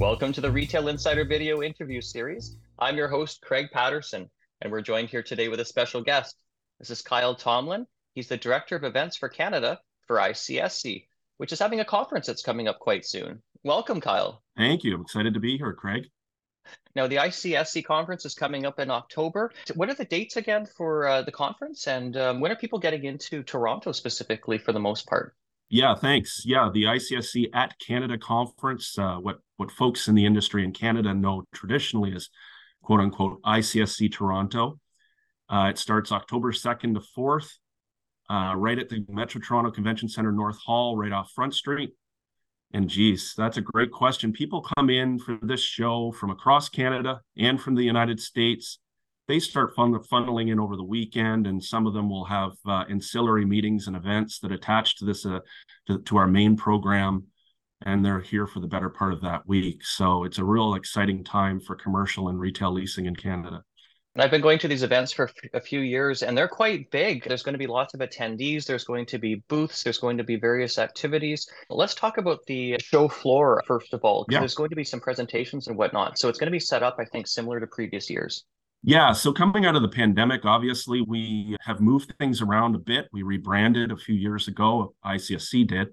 Welcome to the Retail Insider video interview series. I'm your host, Craig Patterson, and we're joined here today with a special guest. This is Kyle Tomlin. He's the Director of Events for Canada for ICSC, which is having a conference that's coming up quite soon. Welcome, Kyle. Thank you. I'm excited to be here, Craig. Now, the ICSC conference is coming up in October. What are the dates again for uh, the conference, and um, when are people getting into Toronto specifically for the most part? Yeah, thanks. Yeah, the ICSC at Canada conference, uh, what what folks in the industry in Canada know traditionally as quote unquote ICSC Toronto. Uh, it starts October 2nd to 4th, uh, right at the Metro Toronto Convention Center North Hall, right off Front Street. And geez, that's a great question. People come in for this show from across Canada and from the United States. They start fun- funneling in over the weekend, and some of them will have uh, ancillary meetings and events that attach to this uh, to, to our main program, and they're here for the better part of that week. So it's a real exciting time for commercial and retail leasing in Canada. And I've been going to these events for a few years and they're quite big. There's going to be lots of attendees, there's going to be booths, there's going to be various activities. Let's talk about the show floor first of all, yeah. there's going to be some presentations and whatnot. So it's going to be set up, I think, similar to previous years. Yeah, so coming out of the pandemic, obviously, we have moved things around a bit. We rebranded a few years ago, ICSC did.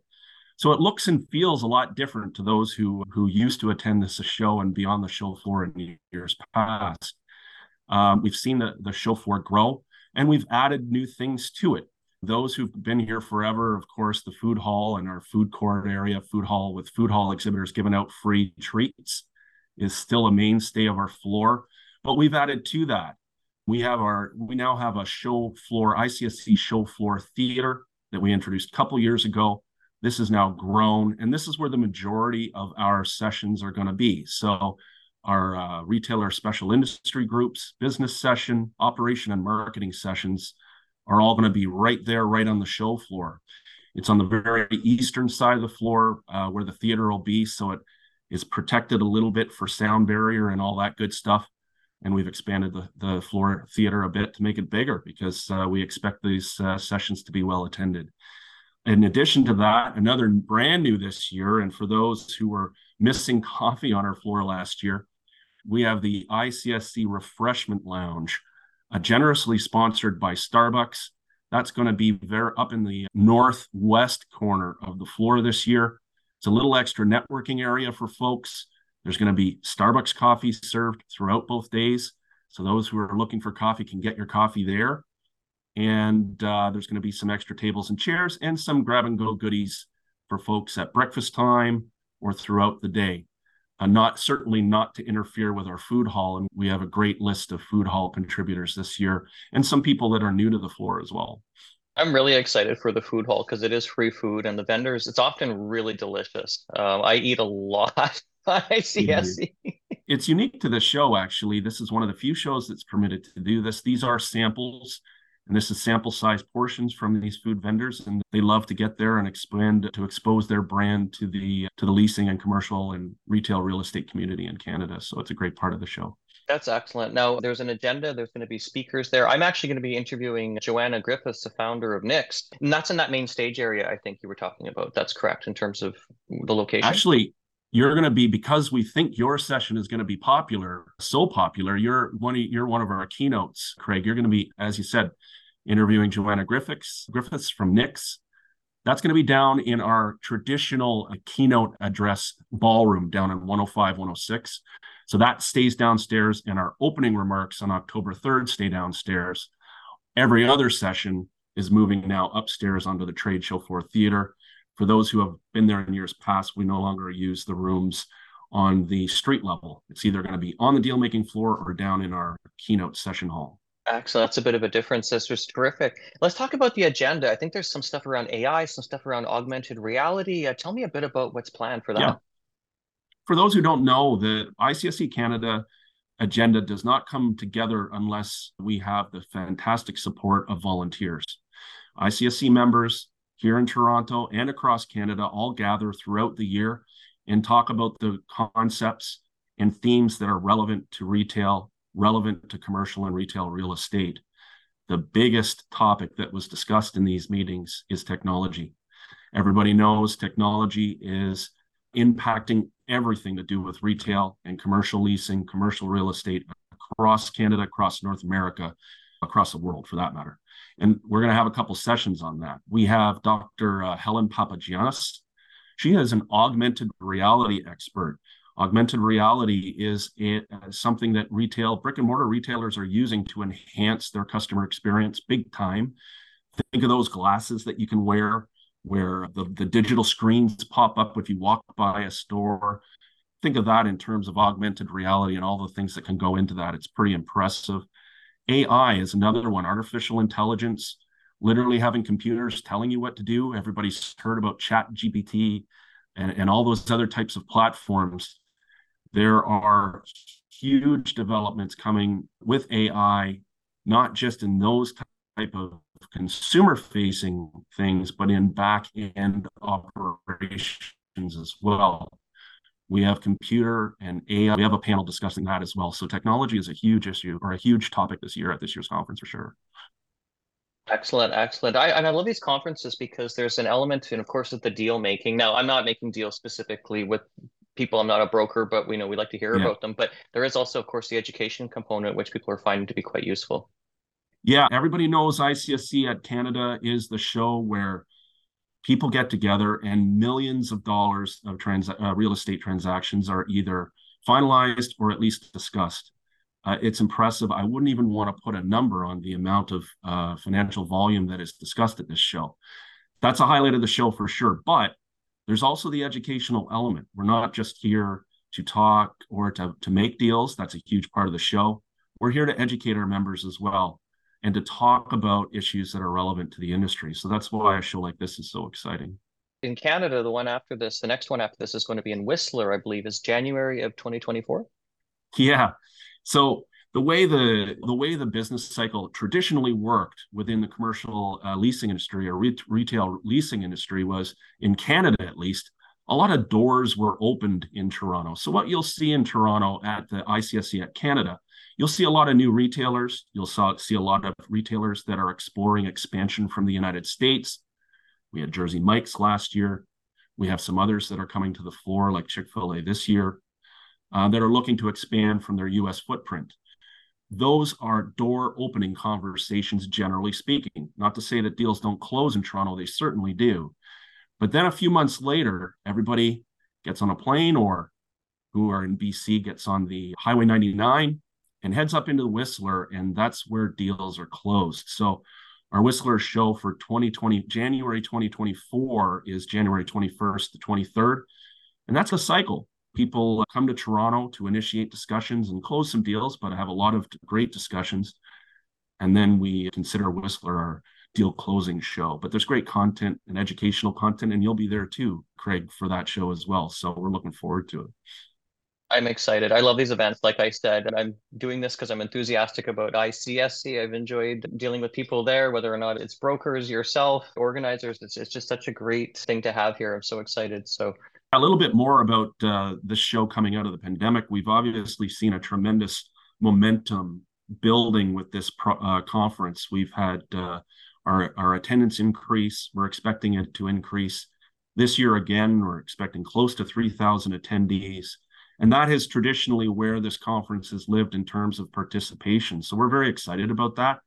So it looks and feels a lot different to those who who used to attend this show and be on the show floor in years past. Um, we've seen the, the show floor grow and we've added new things to it. Those who've been here forever, of course, the food hall and our food court area, food hall with food hall exhibitors giving out free treats is still a mainstay of our floor. But we've added to that. We have our we now have a show floor, ICSC show floor theater that we introduced a couple years ago. This is now grown, and this is where the majority of our sessions are going to be. So our uh, retailer special industry groups, business session, operation and marketing sessions are all going to be right there, right on the show floor. It's on the very eastern side of the floor uh, where the theater will be, so it is protected a little bit for sound barrier and all that good stuff. And we've expanded the, the floor theater a bit to make it bigger because uh, we expect these uh, sessions to be well attended. In addition to that, another brand new this year, and for those who were missing coffee on our floor last year, we have the ICSC Refreshment Lounge, uh, generously sponsored by Starbucks. That's going to be there up in the northwest corner of the floor this year. It's a little extra networking area for folks. There's going to be Starbucks coffee served throughout both days. So those who are looking for coffee can get your coffee there. And uh, there's going to be some extra tables and chairs and some grab and go goodies for folks at breakfast time or throughout the day uh, not certainly not to interfere with our food hall. And we have a great list of food hall contributors this year and some people that are new to the floor as well. I'm really excited for the food hall because it is free food and the vendors, it's often really delicious. Uh, I eat a lot. I see. It's unique to the show, actually. This is one of the few shows that's permitted to do this. These are samples and this is sample size portions from these food vendors and they love to get there and expand to expose their brand to the to the leasing and commercial and retail real estate community in canada so it's a great part of the show that's excellent. Now, there's an agenda. There's going to be speakers there. I'm actually going to be interviewing Joanna Griffiths, the founder of Knix. And that's in that main stage area, I think you were talking about. That's correct in terms of the location. Actually, you're going to be because we think your session is going to be popular, so popular. You're one of you're one of our keynotes, Craig. You're going to be, as you said, interviewing Joanna Griffiths, Griffiths from Knix. That's going to be down in our traditional uh, keynote address ballroom down in 105, 106. So that stays downstairs, and our opening remarks on October 3rd stay downstairs. Every other session is moving now upstairs onto the trade show floor theater. For those who have been there in years past, we no longer use the rooms on the street level. It's either going to be on the deal making floor or down in our keynote session hall. Excellent. That's a bit of a difference. This was terrific. Let's talk about the agenda. I think there's some stuff around AI, some stuff around augmented reality. Uh, tell me a bit about what's planned for that. Yeah. For those who don't know, the ICSC Canada agenda does not come together unless we have the fantastic support of volunteers. ICSC members here in Toronto and across Canada all gather throughout the year and talk about the concepts and themes that are relevant to retail relevant to commercial and retail real estate. The biggest topic that was discussed in these meetings is technology. Everybody knows technology is impacting everything to do with retail and commercial leasing, commercial real estate across Canada, across North America, across the world for that matter. And we're going to have a couple sessions on that. We have Dr. Uh, Helen Papagiannis. She is an augmented reality expert. Augmented reality is uh, something that retail, brick and mortar retailers are using to enhance their customer experience big time. Think of those glasses that you can wear where the, the digital screens pop up if you walk by a store. Think of that in terms of augmented reality and all the things that can go into that. It's pretty impressive. AI is another one, artificial intelligence, literally having computers telling you what to do. Everybody's heard about Chat GPT and, and all those other types of platforms. There are huge developments coming with AI, not just in those type of consumer facing things, but in back end operations as well. We have computer and AI. We have a panel discussing that as well. So technology is a huge issue or a huge topic this year at this year's conference for sure. Excellent, excellent. I and I love these conferences because there's an element, and of course, of the deal making. Now, I'm not making deals specifically with people. I'm not a broker, but we know we like to hear yeah. about them. But there is also, of course, the education component, which people are finding to be quite useful. Yeah, everybody knows ICSC at Canada is the show where people get together and millions of dollars of trans- uh, real estate transactions are either finalized or at least discussed. Uh, it's impressive. I wouldn't even want to put a number on the amount of uh, financial volume that is discussed at this show. That's a highlight of the show for sure. But there's also the educational element. We're not just here to talk or to, to make deals. That's a huge part of the show. We're here to educate our members as well and to talk about issues that are relevant to the industry. So that's why a show like this is so exciting. In Canada, the one after this, the next one after this is going to be in Whistler, I believe, is January of 2024. Yeah. So the way the the way the business cycle traditionally worked within the commercial uh, leasing industry or re- retail leasing industry was in Canada at least a lot of doors were opened in Toronto. So what you'll see in Toronto at the ICSC at Canada You'll see a lot of new retailers. You'll see a lot of retailers that are exploring expansion from the United States. We had Jersey Mike's last year. We have some others that are coming to the floor, like Chick fil A this year, uh, that are looking to expand from their US footprint. Those are door opening conversations, generally speaking. Not to say that deals don't close in Toronto, they certainly do. But then a few months later, everybody gets on a plane or who are in BC gets on the Highway 99 and heads up into the Whistler, and that's where deals are closed. So our Whistler show for 2020 January 2024 is January 21st to 23rd, and that's a cycle. People come to Toronto to initiate discussions and close some deals, but I have a lot of great discussions. And then we consider Whistler our deal closing show. But there's great content and educational content, and you'll be there too, Craig, for that show as well. So we're looking forward to it. I'm excited. I love these events. Like I said, I'm doing this because I'm enthusiastic about ICSC. I've enjoyed dealing with people there, whether or not it's brokers, yourself, organizers. It's, it's just such a great thing to have here. I'm so excited. So, a little bit more about uh, this show coming out of the pandemic. We've obviously seen a tremendous momentum building with this pro- uh, conference. We've had uh, our, our attendance increase. We're expecting it to increase this year again. We're expecting close to 3,000 attendees. And that is traditionally where this conference has lived in terms of participation. So we're very excited about that.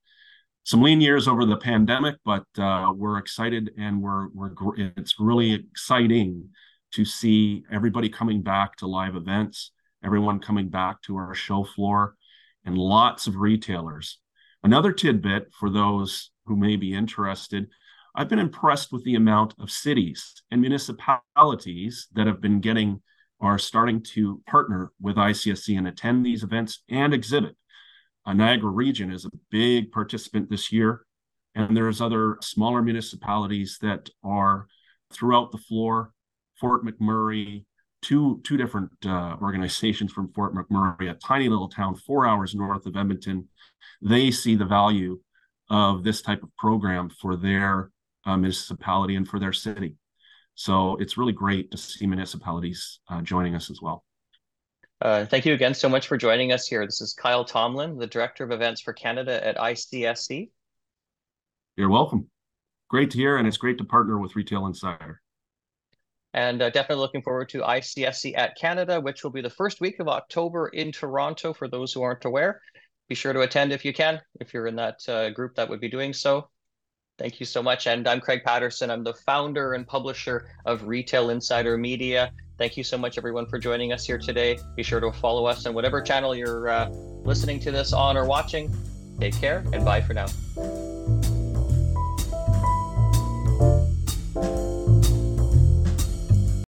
Some lean years over the pandemic, but uh, we're excited and we're we're it's really exciting to see everybody coming back to live events, everyone coming back to our show floor, and lots of retailers. Another tidbit for those who may be interested I've been impressed with the amount of cities and municipalities that have been getting are starting to partner with ICSC and attend these events and exhibit. Uh, Niagara Region is a big participant this year, and there's other smaller municipalities that are throughout the floor. Fort McMurray, two two different uh, organizations from Fort McMurray, a tiny little town four hours north of Edmonton. They see the value of this type of program for their uh, municipality and for their city. So it's really great to see municipalities uh, joining us as well. Uh, thank you again so much for joining us here. This is Kyle Tomlin, the Director of Events for Canada at ICSC. You're welcome. Great to hear, and it's great to partner with Retail Insider. And uh, definitely looking forward to ICSC at Canada, which will be the first week of October in Toronto for those who aren't aware. Be sure to attend if you can, if you're in that uh, group that would be doing so. Thank you so much. And I'm Craig Patterson. I'm the founder and publisher of Retail Insider Media. Thank you so much, everyone, for joining us here today. Be sure to follow us on whatever channel you're uh, listening to this on or watching. Take care and bye for now.